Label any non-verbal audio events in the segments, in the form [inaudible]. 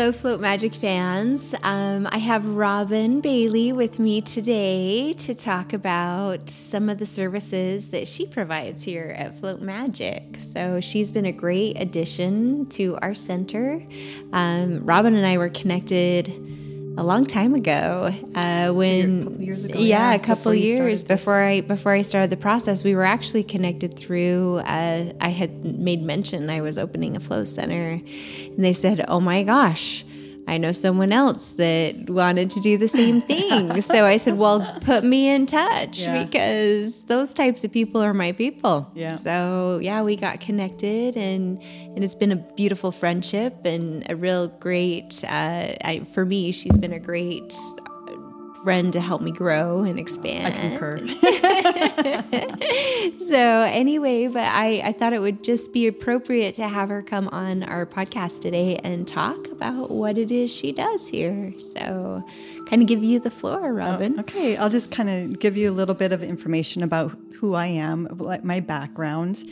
Hello, Float Magic fans. Um, I have Robin Bailly with me today to talk about some of the services that she provides here at Float Magic. So, she's been a great addition to our center. Um, Robin and I were connected a long time ago uh, when a years ago, yeah, yeah, a couple before years before I before I started the process we were actually connected through uh, I had made mention I was opening a flow center and they said oh my gosh I know someone else that wanted to do the same [laughs] thing so I said well put me in touch Yeah. because those types of people are my people Yeah. so yeah we got connected and and it's been a beautiful friendship and a real great uh, I, for me she's been a great friend to help me grow and expand. I concur. [laughs] So anyway, but I, I thought it would just be appropriate to have her come on our podcast today and talk about what it is she does here. So kind of give you the floor, Robin. Okay, I'll just kind of give you a little bit of information about who I am, like my background.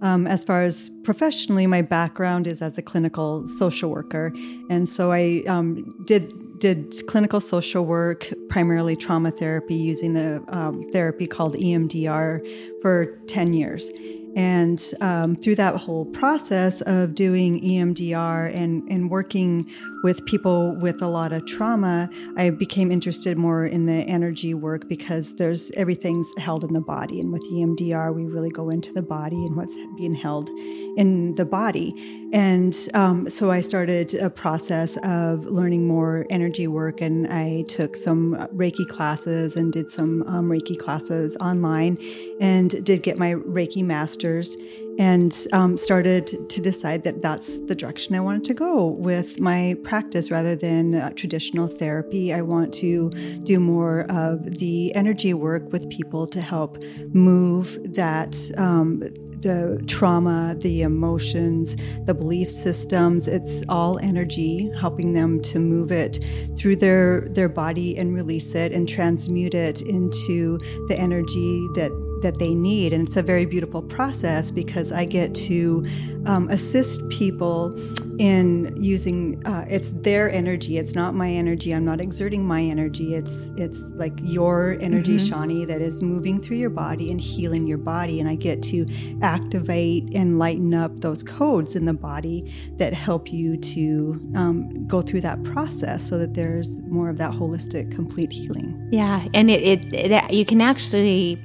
Um, as far as professionally, my background is as a clinical social worker, and so I um, did did clinical social work, primarily trauma therapy, using the um, therapy called EMDR for ten years. And um, through that whole process of doing EMDR and, and working with people with a lot of trauma, I became interested more in the energy work because there's everything's held in the body. And with EMDR, we really go into the body and what's being held in the body. And um, so I started a process of learning more energy work, and I took some Reiki classes and did some um, Reiki classes online and did get my Reiki masters and um, started to decide that that's the direction I wanted to go with my practice rather than uh, traditional therapy. I want to do more of the energy work with people to help move that um, the trauma, the emotions, the belief systems. It's all energy, helping them to move it through their their body and release it and transmute it into the energy that that they need. And it's a very beautiful process because I get to um, assist people in using uh, it's their energy. It's not my energy. I'm not exerting my energy. It's it's like your energy, Shawnee, that is moving through your body and healing your body. And I get to activate and lighten up those codes in the body that help you to um, go through that process so that there's more of that holistic, complete healing. Yeah, and it, it, it you can actually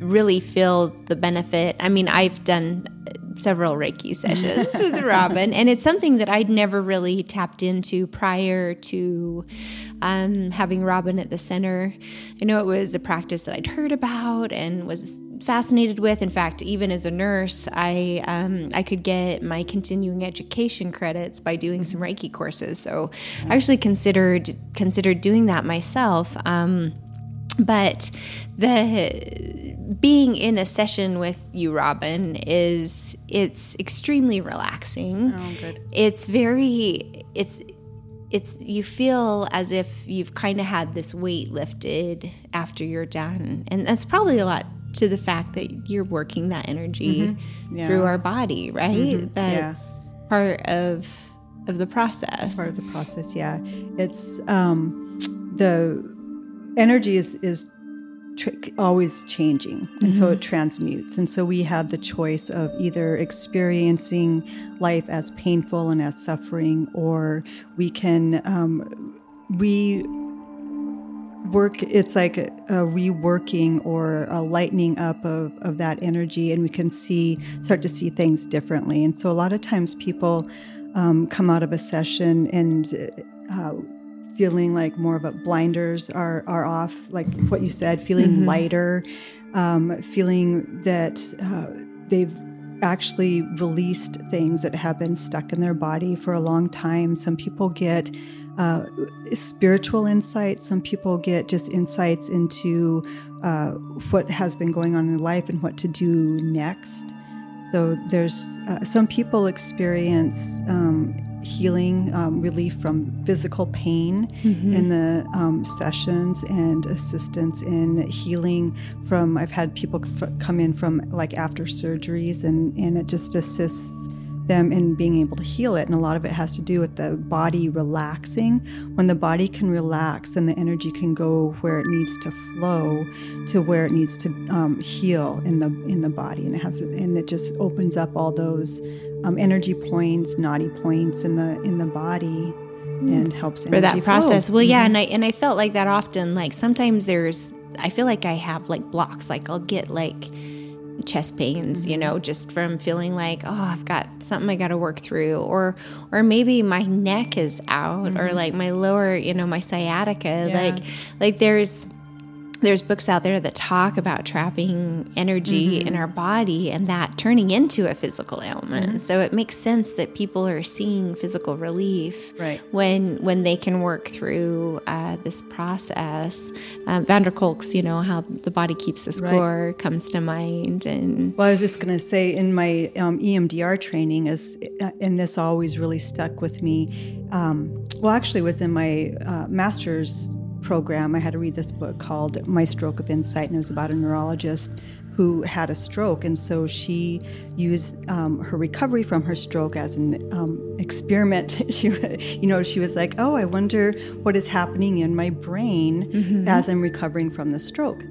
really feel the benefit. I mean, I've done several Reiki [laughs] sessions with Robin, and it's something that I'd never really tapped into prior to um, having Robin at the center. I know it was a practice that I'd heard about and was fascinated with. In fact, even as a nurse, I um, I could get my continuing education credits by doing some Reiki courses. So I actually considered considered doing that myself. Um, but the being in a session with you robin is it's extremely relaxing. Oh, good. it's very it's it's you feel as if you've kind of had this weight lifted after you're done. And that's probably a lot to the fact that you're working that energy Yeah. through our body right? That's part of of the process. Part of the process yeah. It's um the energy is is tr- always changing and so it transmutes. And so we have the choice of either experiencing life as painful and as suffering or we can um, re work it's like a, a reworking or a lightening up of, of that energy and we can see start to see things differently. And so a lot of times people um, come out of a session and uh, feeling like more of a blinders are, are off like what you said feeling lighter um, feeling that uh, they've actually released things that have been stuck in their body for a long time some people get uh, spiritual insight. Some people get just insights into uh, what has been going on in life and what to do next. So there's uh, some people experience um, healing, um, relief from physical pain in the um, sessions, and assistance in healing from. I've had people come in from like after surgeries, and and it just assists them in being able to heal it. And a lot of it has to do with the body relaxing. When the body can relax, then the energy can go where it needs to flow to where it needs to um, heal in the in the body, and it has and it just opens up all those um, energy points, nadi points in the in the body. And helps for that process. Flow. Well, yeah, mm-hmm. and I and I felt like that often. Like sometimes there's, I feel like I have like blocks. Like I'll get like chest pains, mm-hmm. you know, just from feeling like, oh, I've got something I got to work through, or or maybe my neck is out, mm-hmm. or like my lower, you know, my sciatica, yeah. like like there's there's books out there that talk about trapping energy mm-hmm. in our body and that turning into a physical ailment. Mm-hmm. So it makes sense that people are seeing physical relief right. when when they can work through uh, this process. Um, van Kolk's, you know, how the body keeps the score right. comes to mind. And well, I was just going to say in my um, EMDR training is, uh, and this always really stuck with me. Um, well, actually, was in my uh, master's program, I had to read this book called My Stroke of Insight, and it was about a neurologist who had a stroke. And so she used um, her recovery from her stroke as an um, experiment. [laughs] she, you know, she was like, oh, I wonder what is happening in my brain mm-hmm. as I'm recovering from the stroke.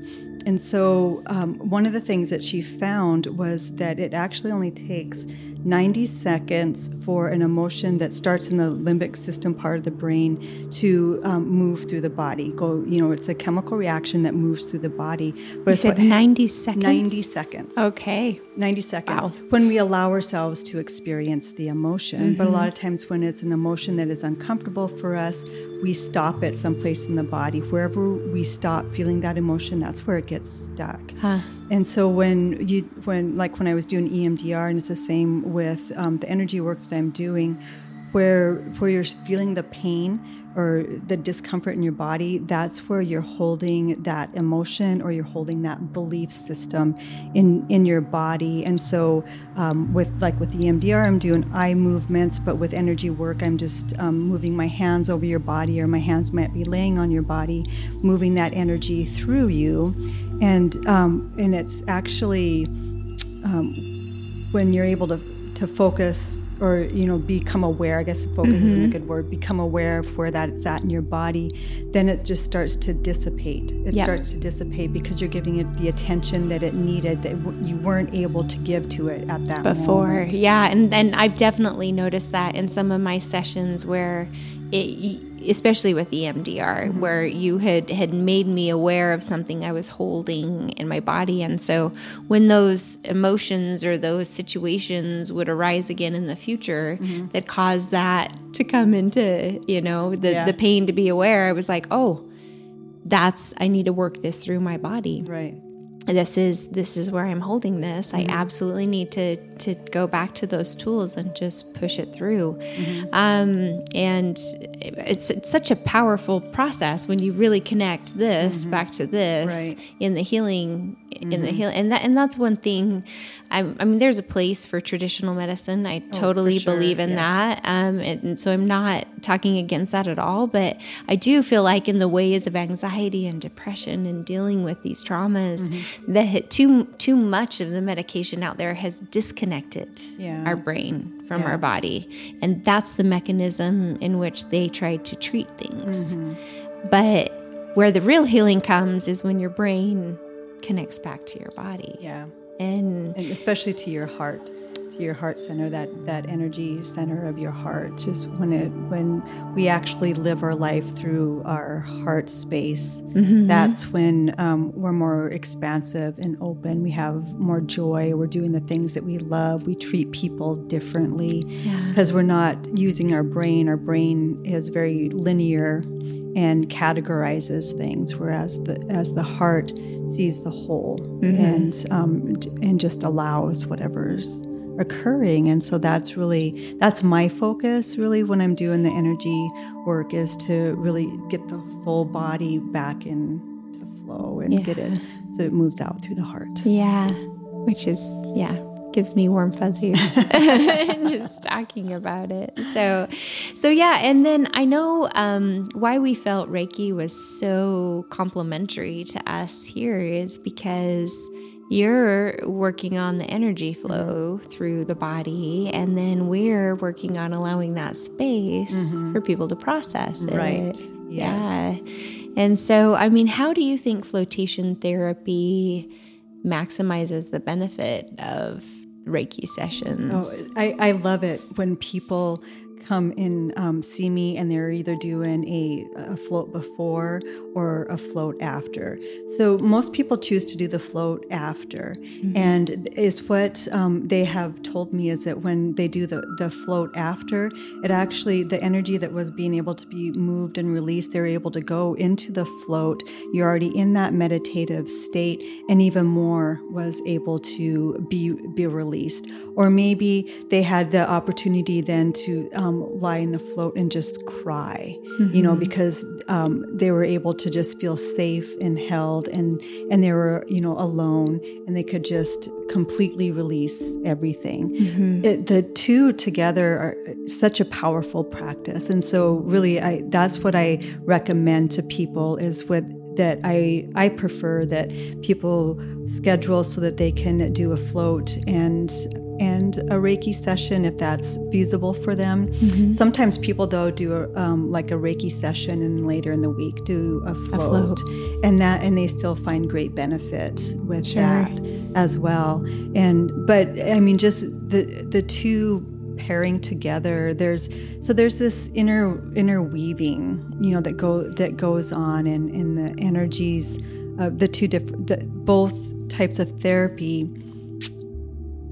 And so, um, one of the things that she found was that it actually only takes 90 seconds for an emotion that starts in the limbic system part of the brain to um, move through the body. Go, you know, it's a chemical reaction that moves through the body. But you said 90 seconds. 90 seconds. Okay. 90 seconds. Wow. When we allow ourselves to experience the emotion, mm-hmm. but a lot of times when it's an emotion that is uncomfortable for us, we stop it someplace in the body. Wherever we stop feeling that emotion, that's where it gets stuck. Huh. And so when you, when like when I was doing EMDR, and it's the same with um, the energy work that I'm doing, where where you're feeling the pain or the discomfort in your body that's where you're holding that emotion or you're holding that belief system in in your body. And so um, with like with the EMDR I'm doing eye movements but with energy work I'm just um, moving my hands over your body or my hands might be laying on your body moving that energy through you. And um, and it's actually um, when you're able to to focus or you know become aware i guess focus mm-hmm. isn't a good word become aware of where that's at in your body then it just starts to dissipate it yep. starts to dissipate because you're giving it the attention that it needed that you weren't able to give to it at that before moment. yeah and and i've definitely noticed that in some of my sessions where it especially with EMDR, mm-hmm. where you had had made me aware of something I was holding in my body, and so when those emotions or those situations would arise again in the future mm-hmm. that caused that to come into you know the yeah. the pain to be aware, I was like, oh, that's I need to work this through my body, right this is this is where I'm holding this. Mm-hmm. I absolutely need to to go back to those tools and just push it through. Mm-hmm. Um, and it's, it's such a powerful process when you really connect this mm-hmm. back to this right. in the healing in the mm-hmm. healing and that and that's one thing I, I, mean, there's a place for traditional medicine. I oh, totally sure. believe in yes. that. Um, and so I'm not talking against that at all. But I do feel like in the ways of anxiety and depression and dealing with these traumas, mm-hmm. that too too much of the medication out there has disconnected yeah. our brain from yeah. our body, and that's the mechanism in which they try to treat things. Mm-hmm. But where the real healing comes is when your brain connects back to your body. Yeah and, and especially to your heart to your heart center that that energy center of your heart is when it when we actually live our life through our heart space mm-hmm. that's when um, we're more expansive and open we have more joy we're doing the things that we love we treat people differently because yeah. we're not using our brain our brain is very linear and categorizes things, whereas the as the heart sees the whole mm-hmm. and um, and just allows whatever's occurring. And so that's really that's my focus. Really, when I'm doing the energy work, is to really get the full body back into flow and yeah. get it so it moves out through the heart. Yeah, which is yeah gives me warm fuzzies [laughs] [laughs] just talking about it. So, so yeah, and then I know um, why we felt Reiki was so complimentary to us here is because you're working on the energy flow through the body, and then we're working on allowing that space mm-hmm. for people to process it. Right. Yes. Yeah. And so, I mean, how do you think flotation therapy maximizes the benefit of Reiki sessions? Oh, I, I love it when people come and um, see me and they're either doing a, a float before or a float after. So most people choose to do the float after, Mm-hmm. and is what um, they have told me is that when they do the the float after, it actually the energy that was being able to be moved and released, they're able to go into the float. You're already in that meditative state, and even more was able to be be released. Or maybe they had the opportunity then to um, Um, lie in the float and just cry, you know, mm-hmm. because um, they were able to just feel safe and held, and and they were you know alone, and they could just completely release everything. Mm-hmm. It, the two together are such a powerful practice, and so really, I that's what I recommend to people is with that I I prefer that people schedule so that they can do a float and and a Reiki session if that's feasible for them. Sometimes people though do a, um, like a Reiki session and later in the week do a float, and that and they still find great benefit with that as well. And but I mean just the the two pairing together there's so there's this inner interweaving you know that go that goes on in in the energies of the two different the, both types of therapy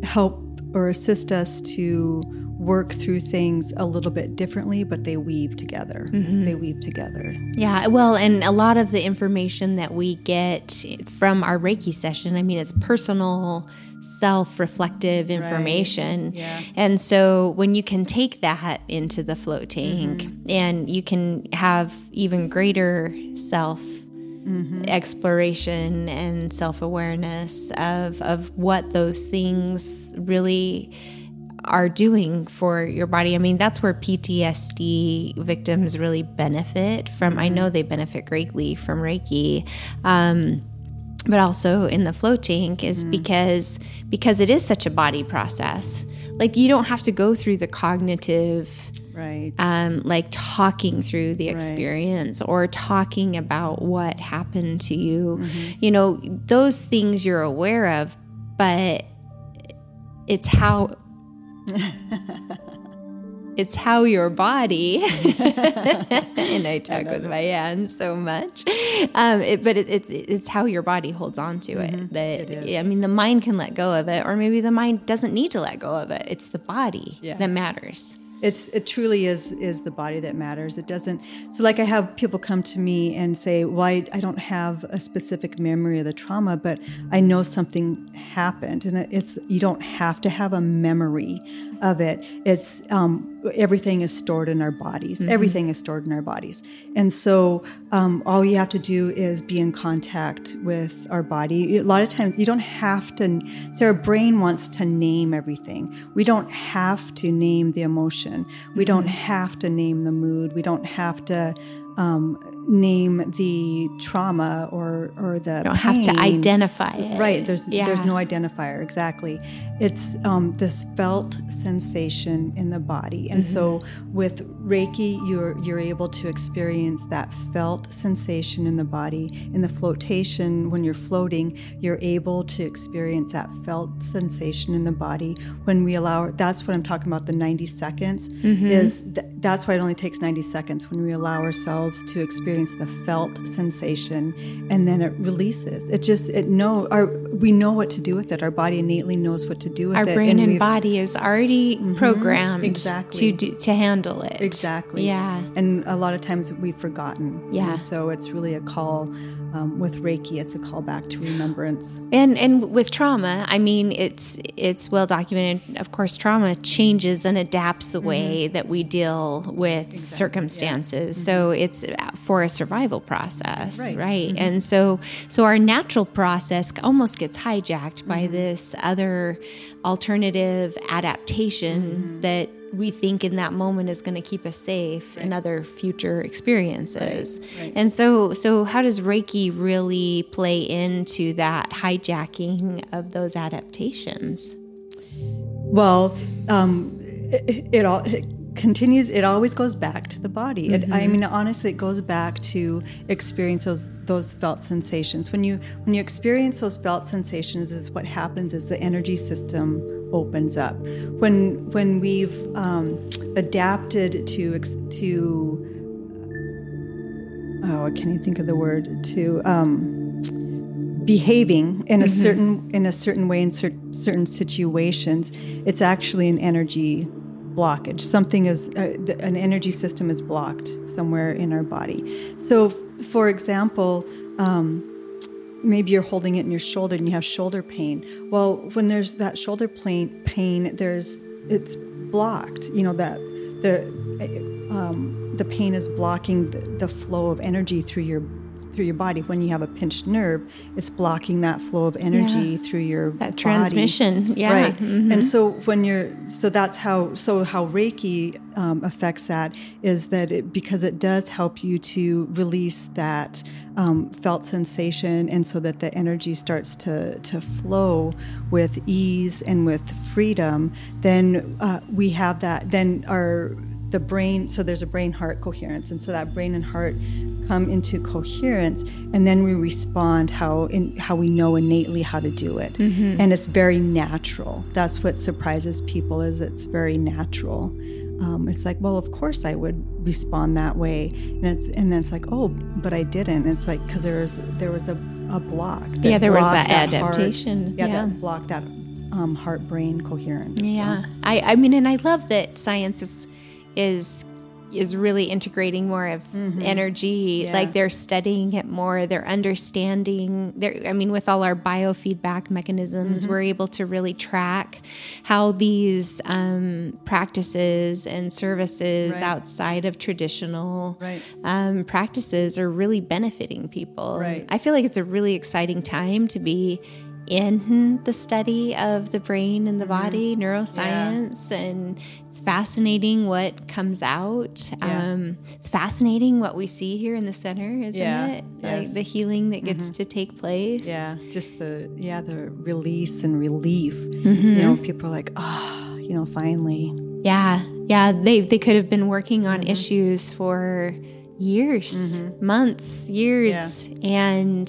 help or assist us to work through things a little bit differently but they weave together. Mm-hmm. They weave together. Yeah, well, and a lot of the information that we get from our Reiki session, I mean, it's personal, self reflective information. Yeah. And so when you can take that into the float tank mm-hmm. and you can have even greater self Mm-hmm. exploration and self awareness of, of what those things really are doing for your body. I mean, that's where PTSD victims really benefit from. I know mm-hmm. they benefit greatly from Reiki. Um, but also in the float tank is mm-hmm. because because it is such a body process. Like you don't have to go through the cognitive right um, like talking through the experience or talking about what happened to you. You know, those things you're aware of, but it's how [laughs] it's how your body [laughs] and I talk with my hands so much, um, it, but it, it's it's how your body holds on to it. that That is. I mean, the mind can let go of it, or maybe the mind doesn't need to let go of it. It's the body Yeah. that matters. It's it truly is is the body that matters. It doesn't. So like I have people come to me and say, "Well, I, I don't have a specific memory of the trauma, but I know something happened." And it's you don't have to have a memory of it. It's um, everything is stored in our bodies. Everything is stored in our bodies, and so um, all you have to do is be in contact with our body. A lot of times you don't have to. So our brain wants to name everything. We don't have to name the emotion. We don't have to name the mood. We don't have to um, name the trauma or or the You don't have to identify it. Right. There's Yeah. there's no identifier exactly. It's um, this felt sensation in the body, and so Mm-hmm. with Reiki, you're you're able to experience that felt sensation in the body. In the flotation, when you're floating, you're able to experience that felt sensation in the body. When we allow, that's what I'm talking about. The 90 seconds Mm-hmm. is th- that's why it only takes 90 seconds when we allow ourselves to experience the felt sensation, and then it releases. It just it know our we know what to do with it. Our body innately knows what to do with Our it. Our brain and we've- body is already programmed Exactly. to do, to handle it. Exactly. Yeah. And a lot of times we've forgotten. Yeah. And so it's really a call um, with Reiki. It's a call back to remembrance. And and with trauma, I mean, it's it's well documented. Of course, trauma changes and adapts the way mm-hmm. that we deal with circumstances. Mm-hmm. So it's uh, for a survival process, Right. right? Mm-hmm. And so so our natural process almost gets hijacked by this other alternative adaptation that we think in that moment is going to keep us safe right. in other future experiences. Right. Right. And so so how does Reiki really play into that hijacking of those adaptations? Well, um, it, it all it continues it always goes back to the body mm-hmm. it, i mean honestly it goes back to experience those those felt sensations when you when you experience those felt sensations is what happens is the energy system opens up when when we've um, adapted to to oh i can't even think of the word to um, behaving in a mm-hmm. certain in a certain way in cer- certain situations it's actually an energy blockage. Something is, uh, an energy system is blocked somewhere in our body. So, for example, um, maybe you're holding it in your shoulder and you have shoulder pain. Well, when there's that shoulder pain, pain there's it's blocked. You know that the um, the pain is blocking the, the flow of energy through your through your body. When you have a pinched nerve, it's blocking that flow of energy yeah. through your that body. transmission. Yeah, right. Mm-hmm. And so when you're so that's how so how Reiki um, affects that is that it, because it does help you to release that um, felt sensation, and so that the energy starts to to flow with ease and with freedom. Then uh, we have that. Then our the brain so there's a brain heart coherence and so that brain and heart come into coherence and then we respond how in how we know innately how to do it. Mm-hmm. and it's very natural. That's what surprises people is it's very natural. Um, it's like well of course i would respond that way. And it's and then it's like oh but i didn't. It's like because there was there was a, a block yeah there was that, that adaptation heart, yeah, yeah that block that um, heart brain coherence yeah. so. I, I mean and i love that science is is is really integrating more of mm-hmm. energy yeah. like they're studying it more they're understanding they're i mean with all our biofeedback mechanisms mm-hmm. we're able to really track how these um, practices and services right. outside of traditional right. um, practices are really benefiting people right. i feel like it's a really exciting time to be in the study of the brain and the mm-hmm. body, neuroscience, yeah. and it's fascinating what comes out. Yeah. Um, it's fascinating what we see here in the center, isn't yeah. it? Yes. Like the healing that gets mm-hmm. to take place. Yeah, just the yeah the release and relief. Mm-hmm. You know, people are like, ah, oh, you know, finally. Yeah, yeah. They they could have been working on mm-hmm. issues for years, mm-hmm. months, years, and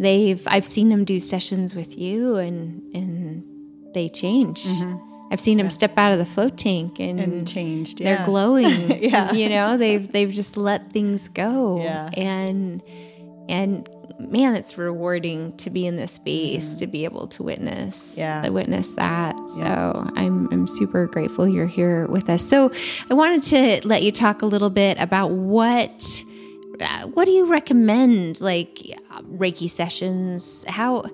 they've I've seen them do sessions with you and and they change. Mm-hmm. I've seen them yeah. step out of the float tank and, and changed. Yeah. They're glowing. [laughs] yeah, you know they've they've just let things go. Yeah, and and man, it's rewarding to be in this space mm-hmm. to be able to witness. Yeah, to witness that. So. I'm I'm super grateful you're here with us. So I wanted to let you talk a little bit about what what do you recommend like reiki sessions? How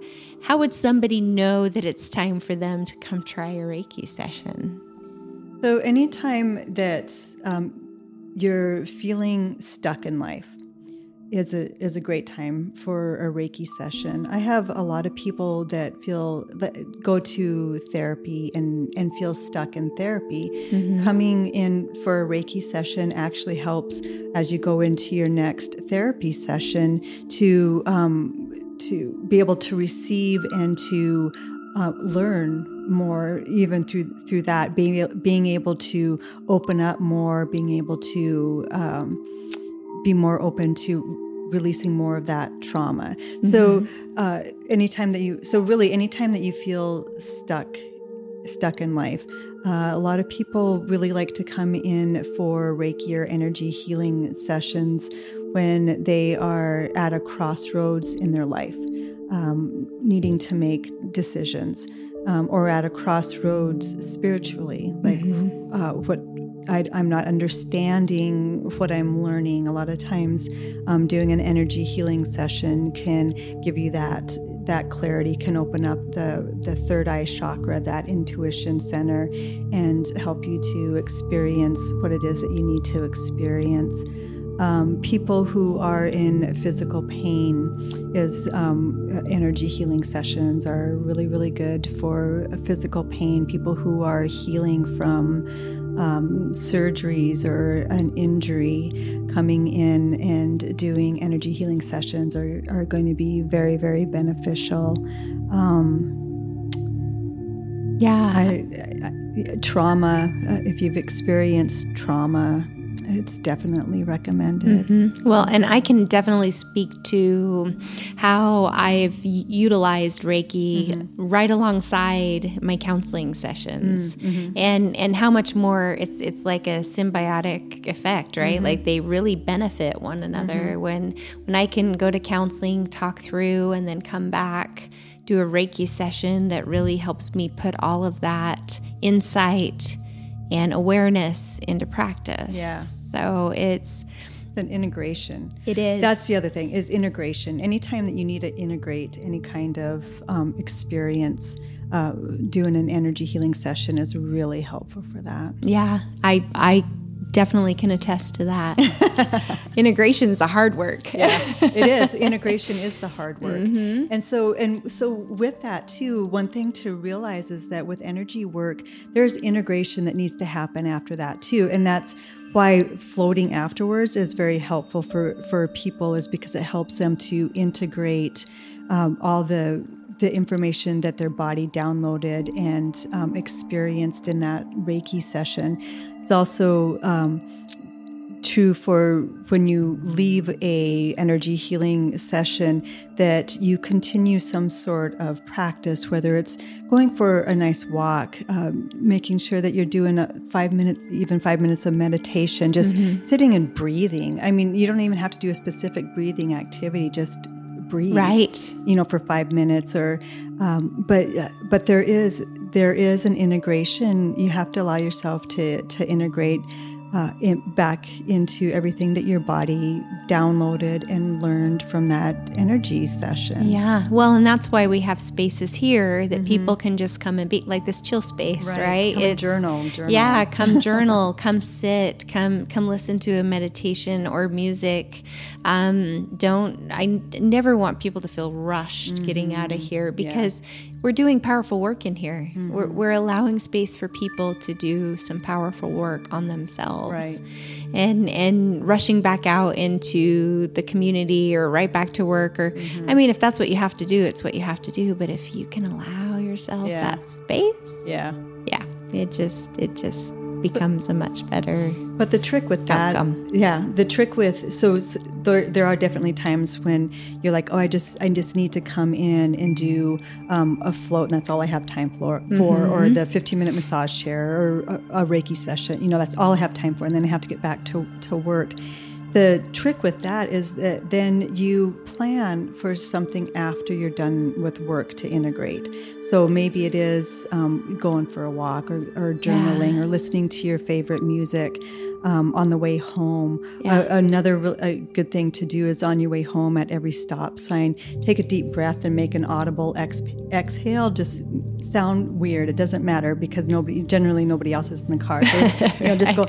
how would somebody know that it's time for them to come try a reiki session? So anytime that um, you're feeling stuck in life is a is a great time for a Reiki session. I have a lot of people that feel that go to therapy and and feel stuck in therapy. Mm-hmm. Coming in for a Reiki session actually helps as you go into your next therapy session to um, to be able to receive and to uh, learn more even through through that being being able to open up more being able to um, be more open to releasing more of that trauma. Mm-hmm. So uh, anytime that you, so really anytime that you feel stuck, stuck in life, uh, a lot of people really like to come in for Reiki or energy healing sessions when they are at a crossroads in their life, um, needing to make decisions. Um, or at a crossroads spiritually, like mm-hmm. uh, what I, am not understanding what I'm learning. A lot of times, um, doing an energy healing session can give you that that clarity, can open up the the third eye chakra, that intuition center, and help you to experience what it is that you need to experience. Um, people who are in physical pain is um, energy healing sessions are really really good for physical pain people who are healing from um, surgeries or an injury, coming in and doing energy healing sessions are, are going to be very, very beneficial. Um, yeah. I, I, trauma, uh, if you've experienced trauma, it's definitely recommended. Mm-hmm. Well, and I can definitely speak to how I've utilized Reiki mm-hmm. right alongside my counseling sessions, mm-hmm. and and how much more it's it's like a symbiotic effect, right? Mm-hmm. Like they really benefit one another mm-hmm. when when I can go to counseling, talk through, and then come back do a Reiki session that really helps me put all of that insight and awareness into practice. Yeah. So it's an integration. It is. That's the other thing is integration. Anytime that you need to integrate any kind of um, experience, uh, doing an energy healing session is really helpful for that. Yeah, I I definitely can attest to that. [laughs] Integration is the hard work. yeah, it is. Integration is the hard work. Mm-hmm. And so and so with that too, one thing to realize is that with energy work, there's integration that needs to happen after that too. And that's why floating afterwards is very helpful for, for people is because it helps them to integrate um, all the the information that their body downloaded and um, experienced in that Reiki session. It's also um, true for when you leave a energy healing session that you continue some sort of practice whether it's going for a nice walk um, making sure that you're doing a five minutes even five minutes of meditation just mm-hmm. sitting and breathing. I mean you don't even have to do a specific breathing activity just breathe right. you know for five minutes or um, but but there is there is an integration. You have to allow yourself to to integrate uh, in, back into everything that your body downloaded and learned from that energy session. Yeah. Well, and that's why we have spaces here that mm-hmm. people can just come and be like this chill space, right? right? Journal, journal. Yeah, come [laughs] journal, come sit, come come listen to a meditation or music. Um, don't I never want people to feel rushed mm-hmm. getting out of here because yeah we're doing powerful work in here. Mm-hmm. We're, we're allowing space for people to do some powerful work on themselves. Right. And, and rushing back out into the community or right back to work or mm-hmm. I mean if that's what you have to do it's what you have to do but if you can allow yourself yeah. that space yeah yeah it just it just becomes a much better. But the trick with that, outcome. yeah, the trick with so there, there are definitely times when you're like, oh, I just I just need to come in and do um, a float, and that's all I have time for, for mm-hmm. or the 15 minute massage chair or a, a Reiki session. You know, that's all I have time for, and then I have to get back to to work the trick with that is that then you plan for something after you're done with work to integrate. So maybe it is um, going for a walk or, or journaling yeah. or listening to your favorite music. Um, on the way home. Yeah. Uh, another re- good thing to do is on your way home at every stop sign, take a deep breath and make an audible ex- exhale. Just sound weird. It doesn't matter because nobody, generally nobody else is in the car. So you know, just go.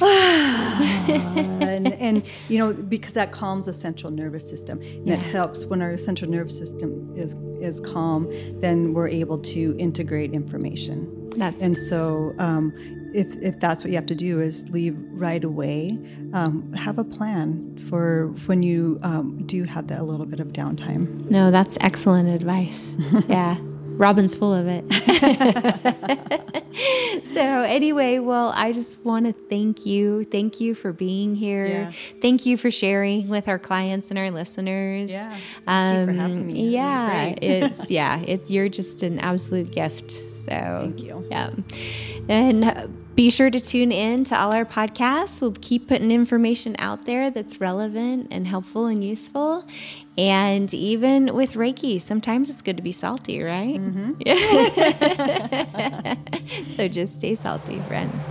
[laughs] and, you know because that calms the central nervous system. And yeah. it helps when our central nervous system is is calm then we're able to integrate information. That's and so um, if, if that's what you have to do is leave right away um, have a plan for when you um, do have that a little bit of downtime. No that's excellent advice. [laughs] Yeah Robin's full of it. [laughs] so, anyway, well, I just want to thank you. Thank you for being here. Yeah. Thank you for sharing with our clients and our listeners. Yeah. Thank um, you for um, having me. Yeah. it's, yeah, it's, you're just an absolute gift. So, thank you. Yeah. And, be sure to tune in to all our podcasts. We'll keep putting information out there that's relevant and helpful and useful. And even with Reiki, sometimes it's good to be salty, right? Mm-hmm. [laughs] so just stay salty, friends.